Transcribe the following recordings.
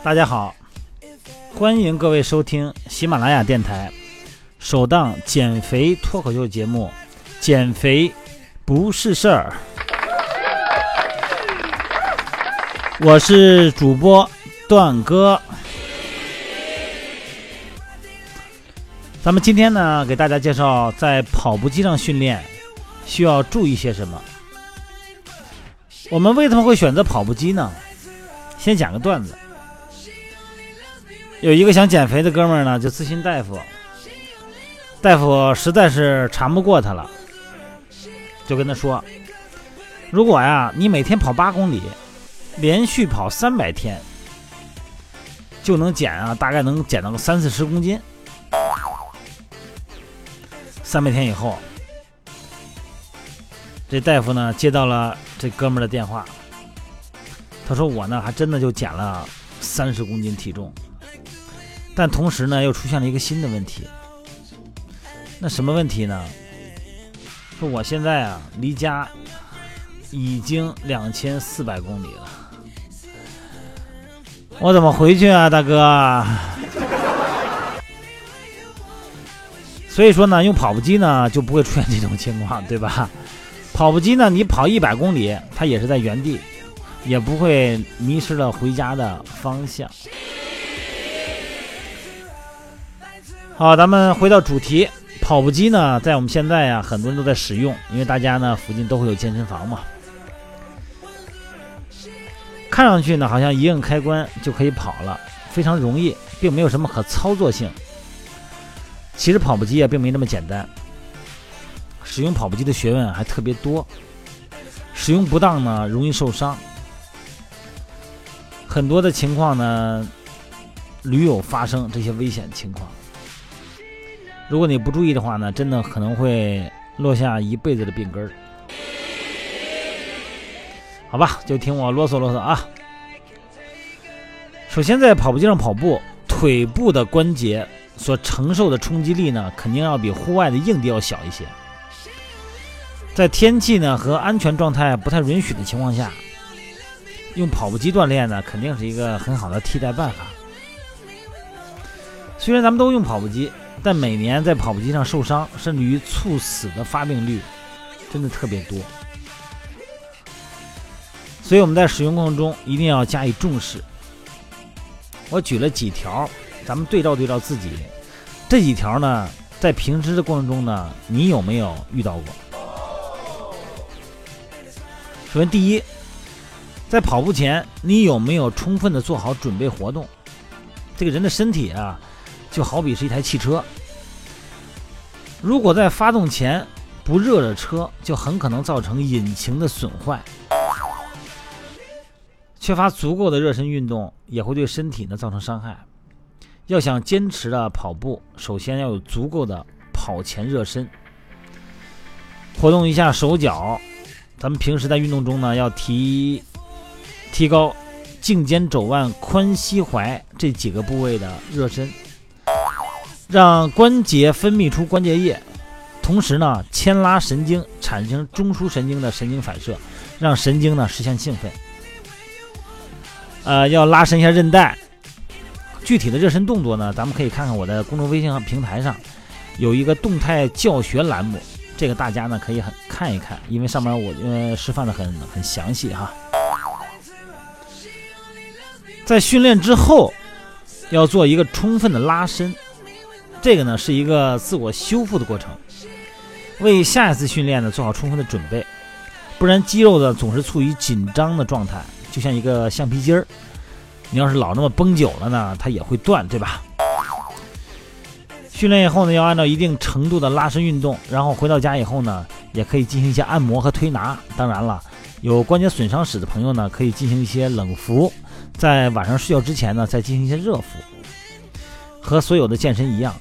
大家好，欢迎各位收听喜马拉雅电台首档减肥脱口秀节目《减肥不是事儿》，我是主播段哥。咱们今天呢，给大家介绍在跑步机上训练需要注意些什么。我们为什么会选择跑步机呢？先讲个段子。有一个想减肥的哥们儿呢，就咨询大夫，大夫实在是缠不过他了，就跟他说：“如果呀，你每天跑八公里，连续跑三百天，就能减啊，大概能减到个三四十公斤。三百天以后，这大夫呢接到了这哥们儿的电话，他说我呢还真的就减了三十公斤体重。”但同时呢，又出现了一个新的问题。那什么问题呢？说我现在啊，离家已经两千四百公里了，我怎么回去啊，大哥？所以说呢，用跑步机呢，就不会出现这种情况，对吧？跑步机呢，你跑一百公里，它也是在原地，也不会迷失了回家的方向。好，咱们回到主题，跑步机呢，在我们现在呀，很多人都在使用，因为大家呢附近都会有健身房嘛。看上去呢，好像一摁开关就可以跑了，非常容易，并没有什么可操作性。其实跑步机啊，并没那么简单。使用跑步机的学问还特别多，使用不当呢，容易受伤。很多的情况呢，屡有发生这些危险情况。如果你不注意的话呢，真的可能会落下一辈子的病根儿。好吧，就听我啰嗦啰嗦啊。首先，在跑步机上跑步，腿部的关节所承受的冲击力呢，肯定要比户外的硬地要小一些。在天气呢和安全状态不太允许的情况下，用跑步机锻炼呢，肯定是一个很好的替代办法。虽然咱们都用跑步机。但每年在跑步机上受伤，甚至于猝死的发病率，真的特别多。所以我们在使用过程中一定要加以重视。我举了几条，咱们对照对照自己。这几条呢，在平时的过程中呢，你有没有遇到过？首先，第一，在跑步前，你有没有充分的做好准备活动？这个人的身体啊。就好比是一台汽车，如果在发动前不热着车，就很可能造成引擎的损坏。缺乏足够的热身运动也会对身体呢造成伤害。要想坚持的跑步，首先要有足够的跑前热身，活动一下手脚。咱们平时在运动中呢，要提提高颈肩肘腕髋膝踝这几个部位的热身。让关节分泌出关节液，同时呢，牵拉神经产生中枢神经的神经反射，让神经呢实现兴奋。呃，要拉伸一下韧带。具体的热身动作呢，咱们可以看看我的公众微信平台上有一个动态教学栏目，这个大家呢可以很看一看，因为上面我呃示范的很很详细哈。在训练之后，要做一个充分的拉伸。这个呢是一个自我修复的过程，为下一次训练呢做好充分的准备，不然肌肉呢总是处于紧张的状态，就像一个橡皮筋儿，你要是老那么绷久了呢，它也会断，对吧？训练以后呢，要按照一定程度的拉伸运动，然后回到家以后呢，也可以进行一些按摩和推拿。当然了，有关节损伤史的朋友呢，可以进行一些冷敷，在晚上睡觉之前呢，再进行一些热敷。和所有的健身一样。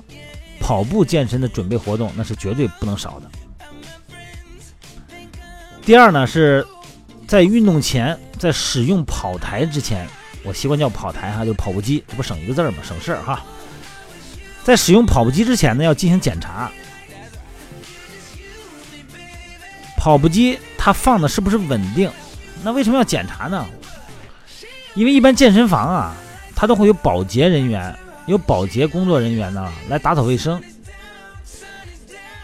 跑步健身的准备活动那是绝对不能少的。第二呢，是在运动前，在使用跑台之前，我习惯叫跑台哈，就是跑步机，这不省一个字儿吗？省事儿哈。在使用跑步机之前呢，要进行检查，跑步机它放的是不是稳定？那为什么要检查呢？因为一般健身房啊，它都会有保洁人员，有保洁工作人员呢来打扫卫生。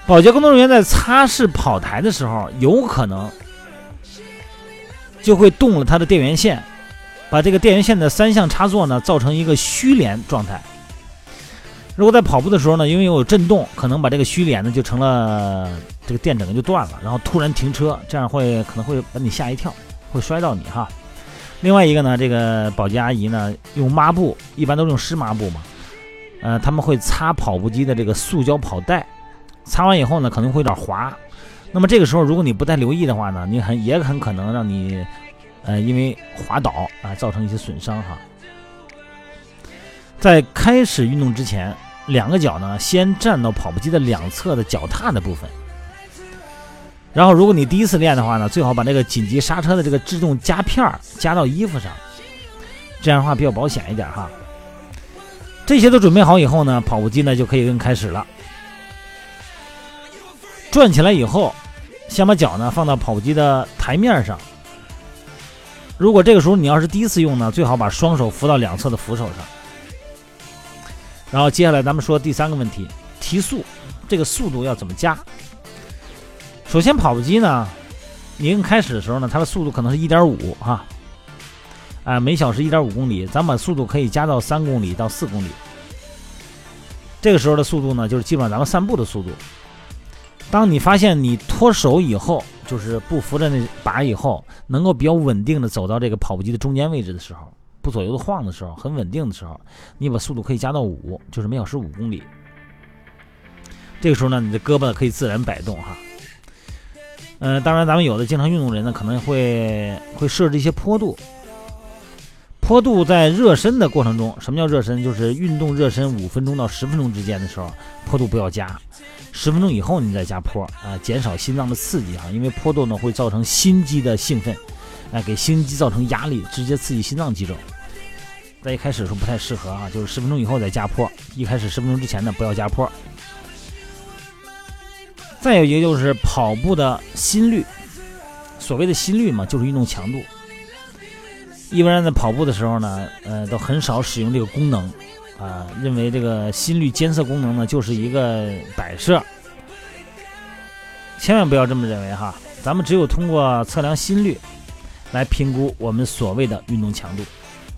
保洁工作人员在擦拭跑台的时候，有可能就会动了它的电源线，把这个电源线的三相插座呢造成一个虚连状态。如果在跑步的时候呢，因为有震动，可能把这个虚连呢就成了这个电整个就断了，然后突然停车，这样会可能会把你吓一跳，会摔到你哈。另外一个呢，这个保洁阿姨呢用抹布，一般都是用湿抹布嘛，呃，他们会擦跑步机的这个塑胶跑带，擦完以后呢可能会有点滑，那么这个时候如果你不太留意的话呢，你很也很可能让你呃因为滑倒啊造成一些损伤哈。在开始运动之前，两个脚呢先站到跑步机的两侧的脚踏的部分。然后，如果你第一次练的话呢，最好把这个紧急刹车的这个制动夹片夹到衣服上，这样的话比较保险一点哈。这些都准备好以后呢，跑步机呢就可以跟开始了。转起来以后，先把脚呢放到跑步机的台面上。如果这个时候你要是第一次用呢，最好把双手扶到两侧的扶手上。然后接下来咱们说第三个问题，提速，这个速度要怎么加？首先跑步机呢，你刚开始的时候呢，它的速度可能是一点五哈，啊，每小时一点五公里，咱把速度可以加到三公里到四公里。这个时候的速度呢，就是基本上咱们散步的速度。当你发现你脱手以后，就是不扶着那把以后，能够比较稳定的走到这个跑步机的中间位置的时候。不左右的晃的时候，很稳定的时候，你把速度可以加到五，就是每小时五公里。这个时候呢，你的胳膊可以自然摆动哈。嗯，当然，咱们有的经常运动人呢，可能会会设置一些坡度。坡度在热身的过程中，什么叫热身？就是运动热身五分钟到十分钟之间的时候，坡度不要加。十分钟以后你再加坡啊，减少心脏的刺激啊，因为坡度呢会造成心肌的兴奋。哎，给心肌造成压力，直接刺激心脏肌肉。在一开始的时候不太适合啊，就是十分钟以后再加坡。一开始十分钟之前呢，不要加坡。再有一个就是跑步的心率，所谓的心率嘛，就是运动强度。一般人在跑步的时候呢，呃，都很少使用这个功能啊，认为这个心率监测功能呢就是一个摆设。千万不要这么认为哈，咱们只有通过测量心率。来评估我们所谓的运动强度，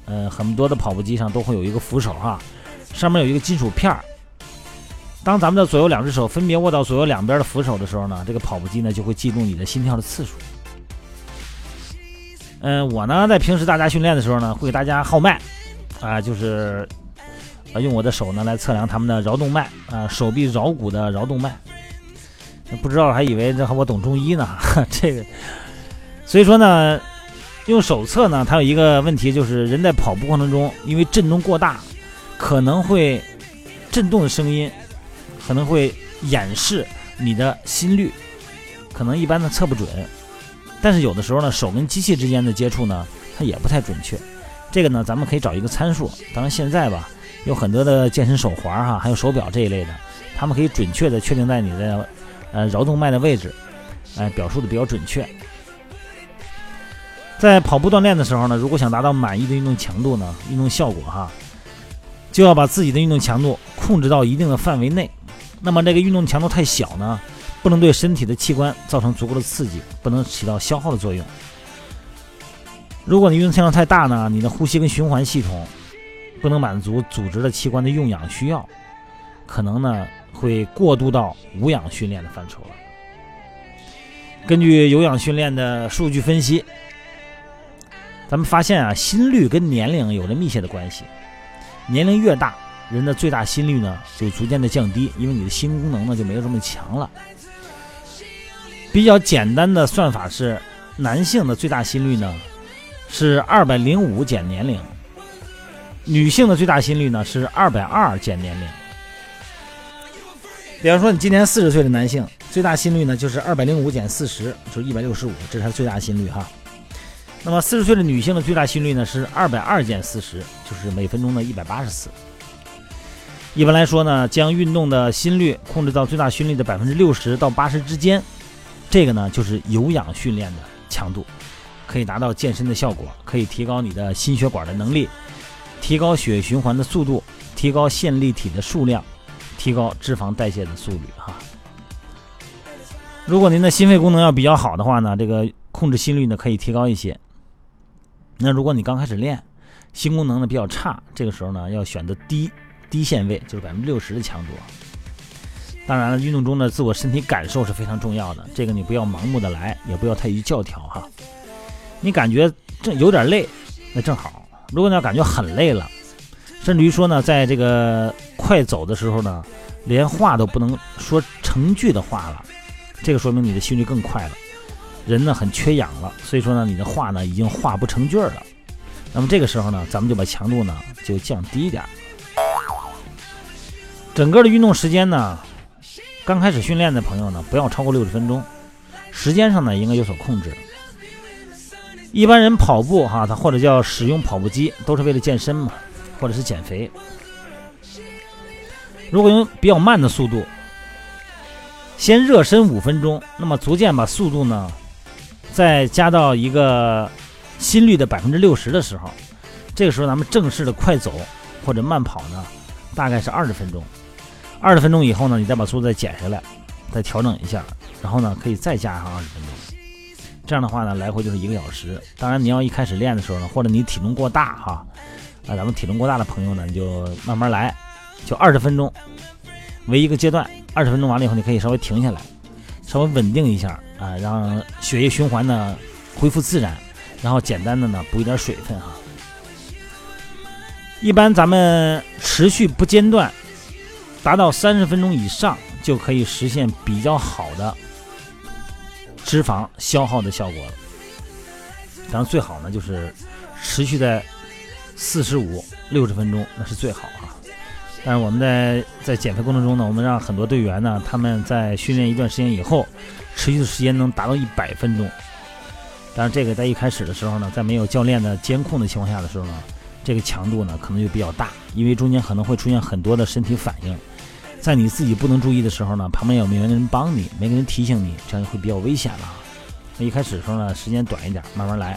呃，很多的跑步机上都会有一个扶手哈，上面有一个金属片儿。当咱们的左右两只手分别握到左右两边的扶手的时候呢，这个跑步机呢就会记录你的心跳的次数。嗯，我呢在平时大家训练的时候呢，会给大家号脉，啊，就是呃用我的手呢来测量他们的桡动脉啊，手臂桡骨的桡动脉。不知道还以为这我懂中医呢，这个，所以说呢。用手测呢，它有一个问题，就是人在跑步过程中，因为震动过大，可能会震动的声音可能会掩饰你的心率，可能一般的测不准。但是有的时候呢，手跟机器之间的接触呢，它也不太准确。这个呢，咱们可以找一个参数。当然现在吧，有很多的健身手环哈，还有手表这一类的，他们可以准确的确定在你的呃桡动脉的位置，哎，表述的比较准确。在跑步锻炼的时候呢，如果想达到满意的运动强度呢，运动效果哈，就要把自己的运动强度控制到一定的范围内。那么这个运动强度太小呢，不能对身体的器官造成足够的刺激，不能起到消耗的作用。如果你运动强度太大呢，你的呼吸跟循环系统不能满足组织的器官的用氧需要，可能呢会过渡到无氧训练的范畴了。根据有氧训练的数据分析。咱们发现啊，心率跟年龄有着密切的关系。年龄越大，人的最大心率呢就逐渐的降低，因为你的心功能呢就没有这么强了。比较简单的算法是，男性的最大心率呢是二百零五减年龄，女性的最大心率呢是二百二减年龄。比方说，你今年四十岁的男性，最大心率呢就是二百零五减四十，就是一百六十五，这是最大心率哈。那么四十岁的女性的最大心率呢是二百二减四十，就是每分钟的一百八十次。一般来说呢，将运动的心率控制到最大心率的百分之六十到八十之间，这个呢就是有氧训练的强度，可以达到健身的效果，可以提高你的心血管的能力，提高血液循环的速度，提高线粒体的数量，提高脂肪代谢的速率哈。如果您的心肺功能要比较好的话呢，这个控制心率呢可以提高一些。那如果你刚开始练，心功能呢比较差，这个时候呢要选择低低线位，就是百分之六十的强度。当然了，运动中的自我身体感受是非常重要的，这个你不要盲目的来，也不要太于教条哈。你感觉正有点累，那正好；如果你要感觉很累了，甚至于说呢，在这个快走的时候呢，连话都不能说成句的话了，这个说明你的心率更快了，人呢很缺氧了，所以说呢，你的话呢已经话不成句了。那么这个时候呢，咱们就把强度呢就降低一点。整个的运动时间呢。刚开始训练的朋友呢，不要超过六十分钟，时间上呢应该有所控制。一般人跑步哈，他或者叫使用跑步机，都是为了健身嘛，或者是减肥。如果用比较慢的速度，先热身五分钟，那么逐渐把速度呢，再加到一个心率的百分之六十的时候，这个时候咱们正式的快走或者慢跑呢，大概是二十分钟。二十分钟以后呢，你再把速度再减下来，再调整一下，然后呢，可以再加上二十分钟。这样的话呢，来回就是一个小时。当然，你要一开始练的时候呢，或者你体重过大哈，啊，咱们体重过大的朋友呢，你就慢慢来，就二十分钟为一个阶段。二十分钟完了以后，你可以稍微停下来，稍微稳定一下啊，让血液循环呢恢复自然，然后简单的呢补一点水分哈。一般咱们持续不间断。达到三十分钟以上，就可以实现比较好的脂肪消耗的效果了。当然，最好呢就是持续在四十五、六十分钟，那是最好啊。但是我们在在减肥过程中呢，我们让很多队员呢，他们在训练一段时间以后，持续的时间能达到一百分钟。当然，这个在一开始的时候呢，在没有教练的监控的情况下的时候呢，这个强度呢可能就比较大，因为中间可能会出现很多的身体反应。在你自己不能注意的时候呢，旁边有没有人帮你，没个人提醒你，这样就会比较危险了。那一开始的时候呢，时间短一点，慢慢来。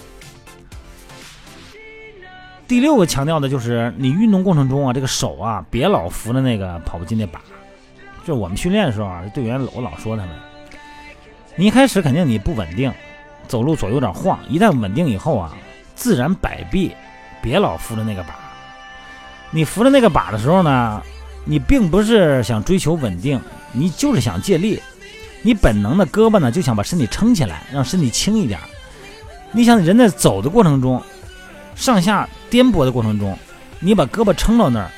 第六个强调的就是你运动过程中啊，这个手啊，别老扶着那个跑步机那把。就我们训练的时候啊，队员我老说他们，你一开始肯定你不稳定，走路左右有点晃，一旦稳定以后啊，自然摆臂，别老扶着那个把。你扶着那个把的时候呢？你并不是想追求稳定，你就是想借力。你本能的胳膊呢，就想把身体撑起来，让身体轻一点。你想人在走的过程中，上下颠簸的过程中，你把胳膊撑到那儿，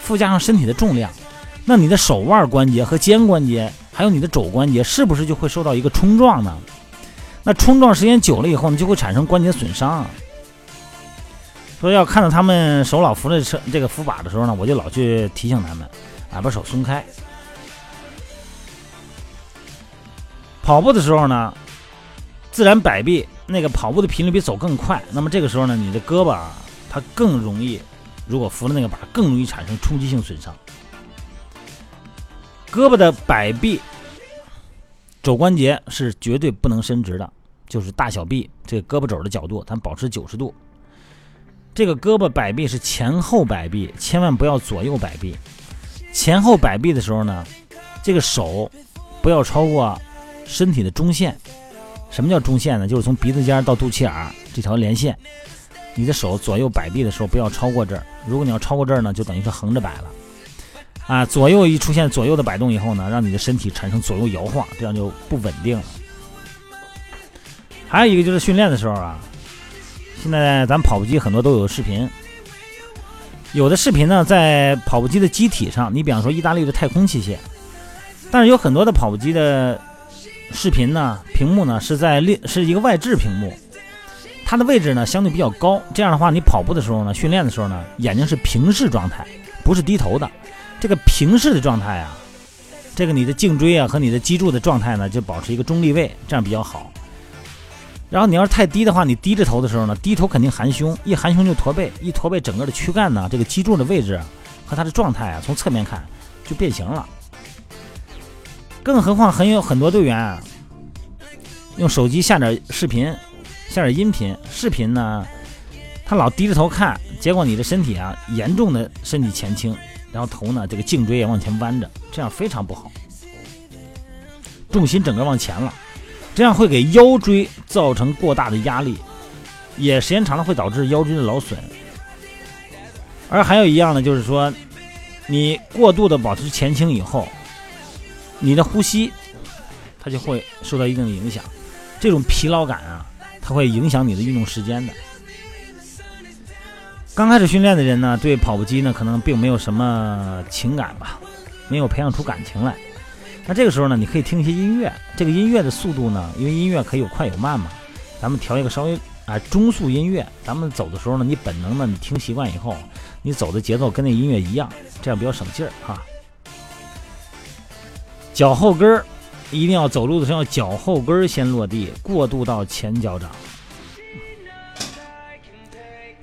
附加上身体的重量，那你的手腕关节和肩关节，还有你的肘关节，是不是就会受到一个冲撞呢？那冲撞时间久了以后，你就会产生关节损伤。所以要看到他们手老扶着车这个扶把的时候呢，我就老去提醒他们，啊，把手松开。跑步的时候呢，自然摆臂，那个跑步的频率比走更快。那么这个时候呢，你的胳膊啊，它更容易，如果扶了那个把，更容易产生冲击性损伤。胳膊的摆臂，肘关节是绝对不能伸直的，就是大小臂这个胳膊肘的角度，咱保持九十度。这个胳膊摆臂是前后摆臂，千万不要左右摆臂。前后摆臂的时候呢，这个手不要超过身体的中线。什么叫中线呢？就是从鼻子尖到肚脐眼这条连线。你的手左右摆臂的时候不要超过这儿。如果你要超过这儿呢，就等于是横着摆了。啊，左右一出现左右的摆动以后呢，让你的身体产生左右摇晃，这样就不稳定了。还有一个就是训练的时候啊。现在咱跑步机很多都有视频，有的视频呢在跑步机的机体上，你比方说意大利的太空器械，但是有很多的跑步机的视频呢，屏幕呢是在另是一个外置屏幕，它的位置呢相对比较高，这样的话你跑步的时候呢，训练的时候呢，眼睛是平视状态，不是低头的，这个平视的状态啊，这个你的颈椎啊和你的脊柱的状态呢就保持一个中立位，这样比较好。然后你要是太低的话，你低着头的时候呢，低头肯定含胸，一含胸就驼背，一驼背整个的躯干呢，这个脊柱的位置和它的状态啊，从侧面看就变形了。更何况很有很多队员啊用手机下点视频，下点音频，视频呢，他老低着头看，结果你的身体啊严重的身体前倾，然后头呢这个颈椎也往前弯着，这样非常不好，重心整个往前了，这样会给腰椎造成过大的压力，也时间长了会导致腰椎的劳损。而还有一样呢，就是说你过度的保持前倾以后，你的呼吸它就会受到一定的影响，这种疲劳感啊，它会影响你的运动时间的。刚开始训练的人呢，对跑步机呢可能并没有什么情感吧，没有培养出感情来。那这个时候呢，你可以听一些音乐。这个音乐的速度呢，因为音乐可以有快有慢嘛，咱们调一个稍微啊中速音乐。咱们走的时候呢，你本能的你听习惯以后，你走的节奏跟那音乐一样，这样比较省劲儿哈。脚后跟儿一定要走路的时候，脚后跟儿先落地，过渡到前脚掌。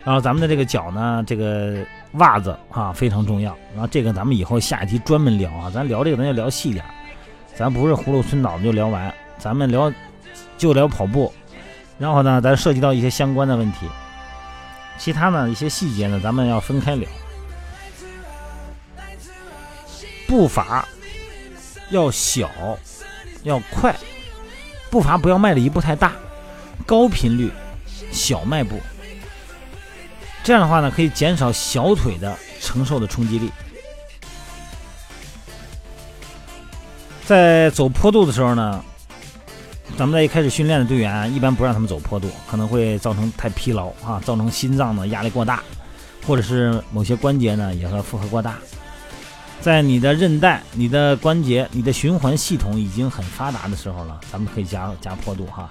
然后咱们的这个脚呢，这个袜子啊非常重要。然后这个咱们以后下一题专门聊啊，咱聊这个咱就聊细点儿，咱不是葫芦村脑子就聊完，咱们聊就聊跑步。然后呢，咱涉及到一些相关的问题，其他呢一些细节呢，咱们要分开聊。步伐要小，要快，步伐不要迈的一步太大，高频率，小迈步。这样的话呢，可以减少小腿的承受的冲击力。在走坡度的时候呢，咱们在一开始训练的队员一般不让他们走坡度，可能会造成太疲劳啊，造成心脏的压力过大，或者是某些关节呢也和负荷过大。在你的韧带、你的关节、你的循环系统已经很发达的时候了，咱们可以加加坡度哈。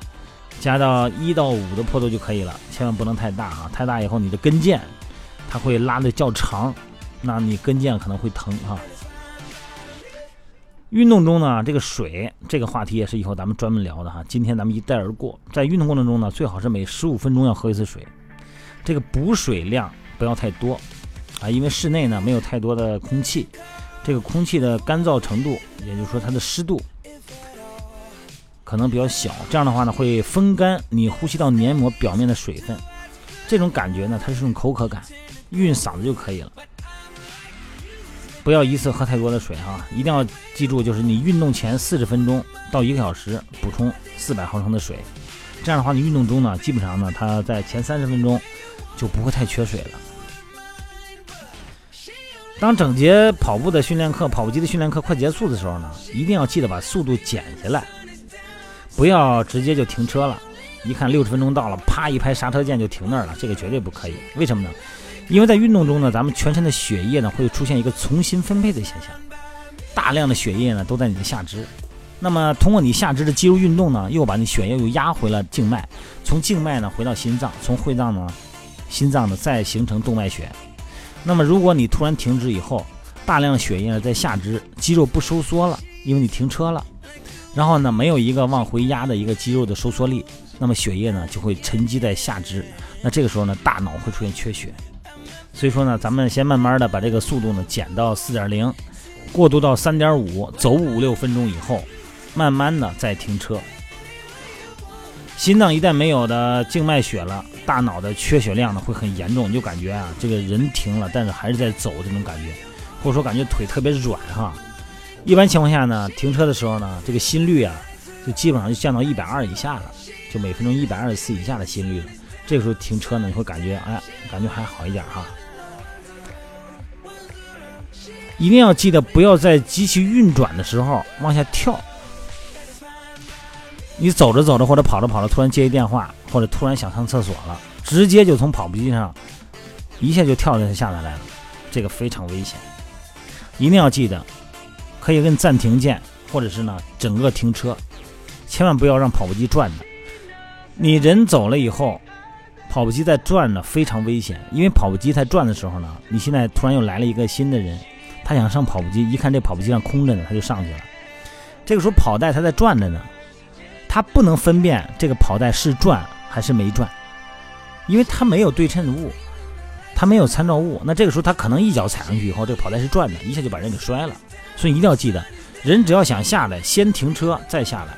加到一到五的坡度就可以了，千万不能太大啊！太大以后你的跟腱它会拉的较长，那你跟腱可能会疼哈。运动中呢，这个水这个话题也是以后咱们专门聊的哈。今天咱们一带而过，在运动过程中呢，最好是每十五分钟要喝一次水，这个补水量不要太多啊，因为室内呢没有太多的空气，这个空气的干燥程度，也就是说它的湿度。可能比较小，这样的话呢，会风干你呼吸道黏膜表面的水分，这种感觉呢，它是种口渴感，运嗓子就可以了。不要一次喝太多的水哈，一定要记住，就是你运动前四十分钟到一个小时补充四百毫升的水，这样的话，你运动中呢，基本上呢，它在前三十分钟就不会太缺水了。当整节跑步的训练课、跑步机的训练课快结束的时候呢，一定要记得把速度减下来。不要直接就停车了，一看六十分钟到了，啪一拍刹车键就停那儿了，这个绝对不可以。为什么呢？因为在运动中呢，咱们全身的血液呢会出现一个重新分配的现象，大量的血液呢都在你的下肢，那么通过你下肢的肌肉运动呢，又把你血液又压回了静脉，从静脉呢回到心脏，从会脏呢，心脏呢再形成动脉血。那么如果你突然停止以后，大量血液呢在下肢，肌肉不收缩了，因为你停车了。然后呢，没有一个往回压的一个肌肉的收缩力，那么血液呢就会沉积在下肢，那这个时候呢，大脑会出现缺血。所以说呢，咱们先慢慢的把这个速度呢减到四点零，过渡到三点五，走五六分钟以后，慢慢的再停车。心脏一旦没有的静脉血了，大脑的缺血量呢会很严重，你就感觉啊，这个人停了，但是还是在走这种感觉，或者说感觉腿特别软哈。一般情况下呢，停车的时候呢，这个心率啊，就基本上就降到一百二以下了，就每分钟一百二十次以下的心率了。这个时候停车呢，你会感觉，哎，感觉还好一点哈。一定要记得不要在机器运转的时候往下跳。你走着走着或者跑着跑着，突然接一电话，或者突然想上厕所了，直接就从跑步机上一下就跳下下来了，这个非常危险。一定要记得。可以摁暂停键，或者是呢整个停车，千万不要让跑步机转着。你人走了以后，跑步机在转呢，非常危险。因为跑步机在转的时候呢，你现在突然又来了一个新的人，他想上跑步机，一看这跑步机上空着呢，他就上去了。这个时候跑带它在转着呢，他不能分辨这个跑带是转还是没转，因为它没有对称物，它没有参照物。那这个时候他可能一脚踩上去以后，这个跑带是转的，一下就把人给摔了。所以一定要记得，人只要想下来，先停车再下来。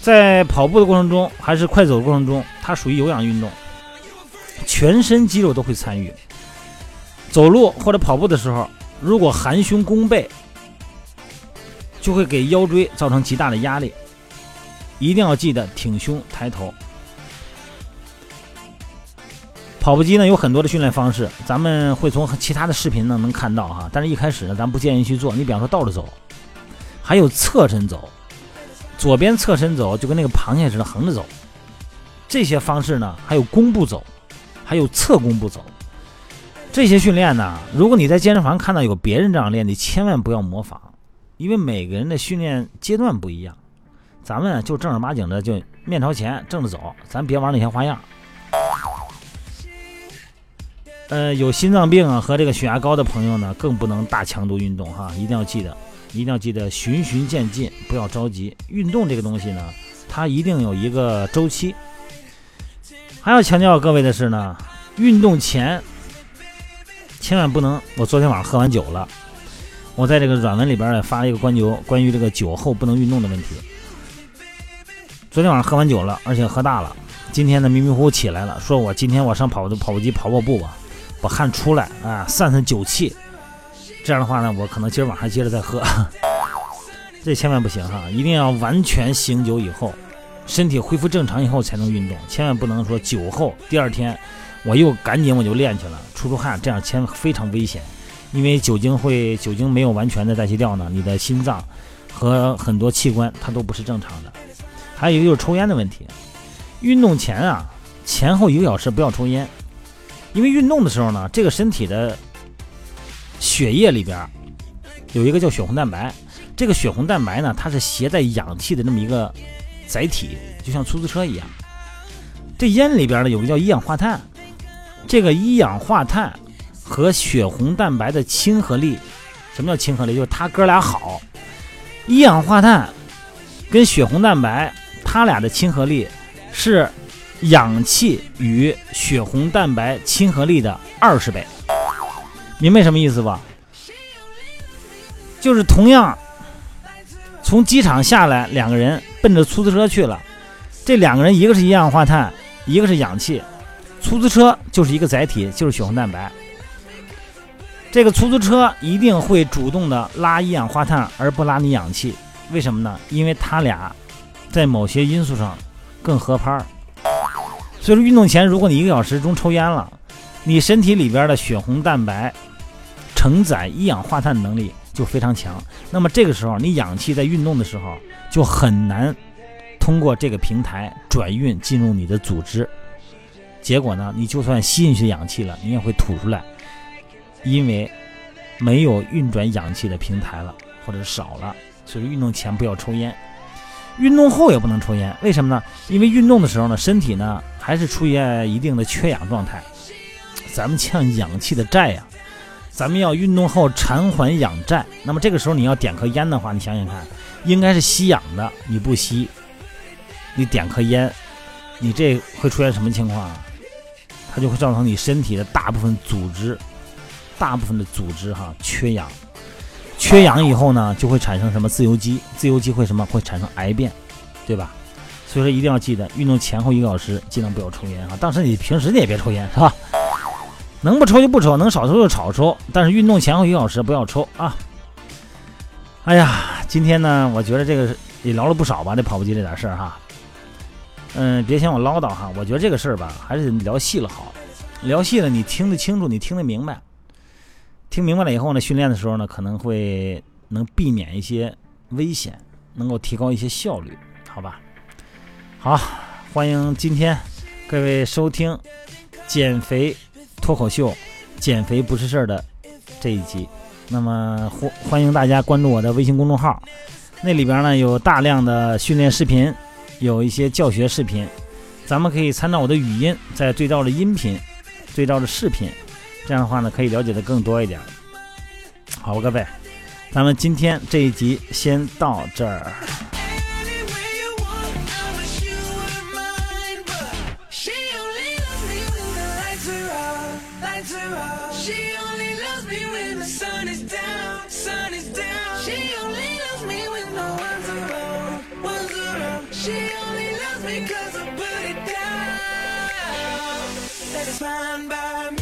在跑步的过程中，还是快走的过程中，它属于有氧运动，全身肌肉都会参与。走路或者跑步的时候，如果含胸弓背，就会给腰椎造成极大的压力。一定要记得挺胸抬头。跑步机呢有很多的训练方式，咱们会从其他的视频呢能看到哈。但是一开始呢，咱不建议去做。你比方说倒着走，还有侧身走，左边侧身走就跟那个螃蟹似的横着走。这些方式呢，还有弓步走，还有侧弓步走。这些训练呢，如果你在健身房看到有别人这样练，你千万不要模仿，因为每个人的训练阶段不一样。咱们就正儿八经的就面朝前正着走，咱别玩那些花样。呃，有心脏病啊和这个血压高的朋友呢，更不能大强度运动哈，一定要记得，一定要记得循序渐进，不要着急。运动这个东西呢，它一定有一个周期。还要强调各位的是呢，运动前千万不能。我昨天晚上喝完酒了，我在这个软文里边也发了一个关于关于这个酒后不能运动的问题。昨天晚上喝完酒了，而且喝大了，今天呢迷迷糊糊起来了，说我今天我上跑跑步机跑跑步吧。把汗出来啊，散散酒气。这样的话呢，我可能今儿晚上接着再喝。这千万不行哈，一定要完全醒酒以后，身体恢复正常以后才能运动。千万不能说酒后第二天我又赶紧我就练去了，出出汗，这样千非常危险。因为酒精会酒精没有完全的代谢掉呢，你的心脏和很多器官它都不是正常的。还有一个就是抽烟的问题，运动前啊，前后一个小时不要抽烟。因为运动的时候呢，这个身体的血液里边有一个叫血红蛋白，这个血红蛋白呢，它是携带氧气的那么一个载体，就像出租车一样。这烟里边呢有个叫一氧化碳，这个一氧化碳和血红蛋白的亲和力，什么叫亲和力？就是它哥俩好。一氧化碳跟血红蛋白，它俩的亲和力是。氧气与血红蛋白亲和力的二十倍，明白什么意思吧？就是同样从机场下来，两个人奔着出租车去了。这两个人，一个是一氧化碳，一个是氧气。出租车就是一个载体，就是血红蛋白。这个出租车一定会主动的拉一氧化碳，而不拉你氧气。为什么呢？因为他俩在某些因素上更合拍儿。所以说，运动前如果你一个小时中抽烟了，你身体里边的血红蛋白承载一氧化碳能力就非常强。那么这个时候，你氧气在运动的时候就很难通过这个平台转运进入你的组织。结果呢，你就算吸进去氧气了，你也会吐出来，因为没有运转氧气的平台了，或者少了。所以运动前不要抽烟。运动后也不能抽烟，为什么呢？因为运动的时候呢，身体呢还是出现一定的缺氧状态，咱们欠氧气的债呀，咱们要运动后偿还氧债。那么这个时候你要点颗烟的话，你想想看，应该是吸氧的，你不吸，你点颗烟，你这会出现什么情况啊？它就会造成你身体的大部分组织，大部分的组织哈缺氧。缺氧以后呢，就会产生什么自由基？自由基会什么？会产生癌变，对吧？所以说一定要记得，运动前后一个小时尽量不要抽烟啊。当时你平时你也别抽烟，是吧？能不抽就不抽，能少抽就少抽。但是运动前后一个小时不要抽啊。哎呀，今天呢，我觉得这个也聊了不少吧，这跑步机这点事儿哈。嗯，别嫌我唠叨哈，我觉得这个事儿吧，还是聊细了好。聊细了，你听得清楚，你听得明白。听明白了以后呢，训练的时候呢，可能会能避免一些危险，能够提高一些效率，好吧？好，欢迎今天各位收听减肥脱口秀《减肥不是事儿》的这一集。那么欢欢迎大家关注我的微信公众号，那里边呢有大量的训练视频，有一些教学视频，咱们可以参照我的语音，再对照着音频，对照着视频。这样的话呢，可以了解的更多一点。好，各位，咱们今天这一集先到这儿。Stand by me.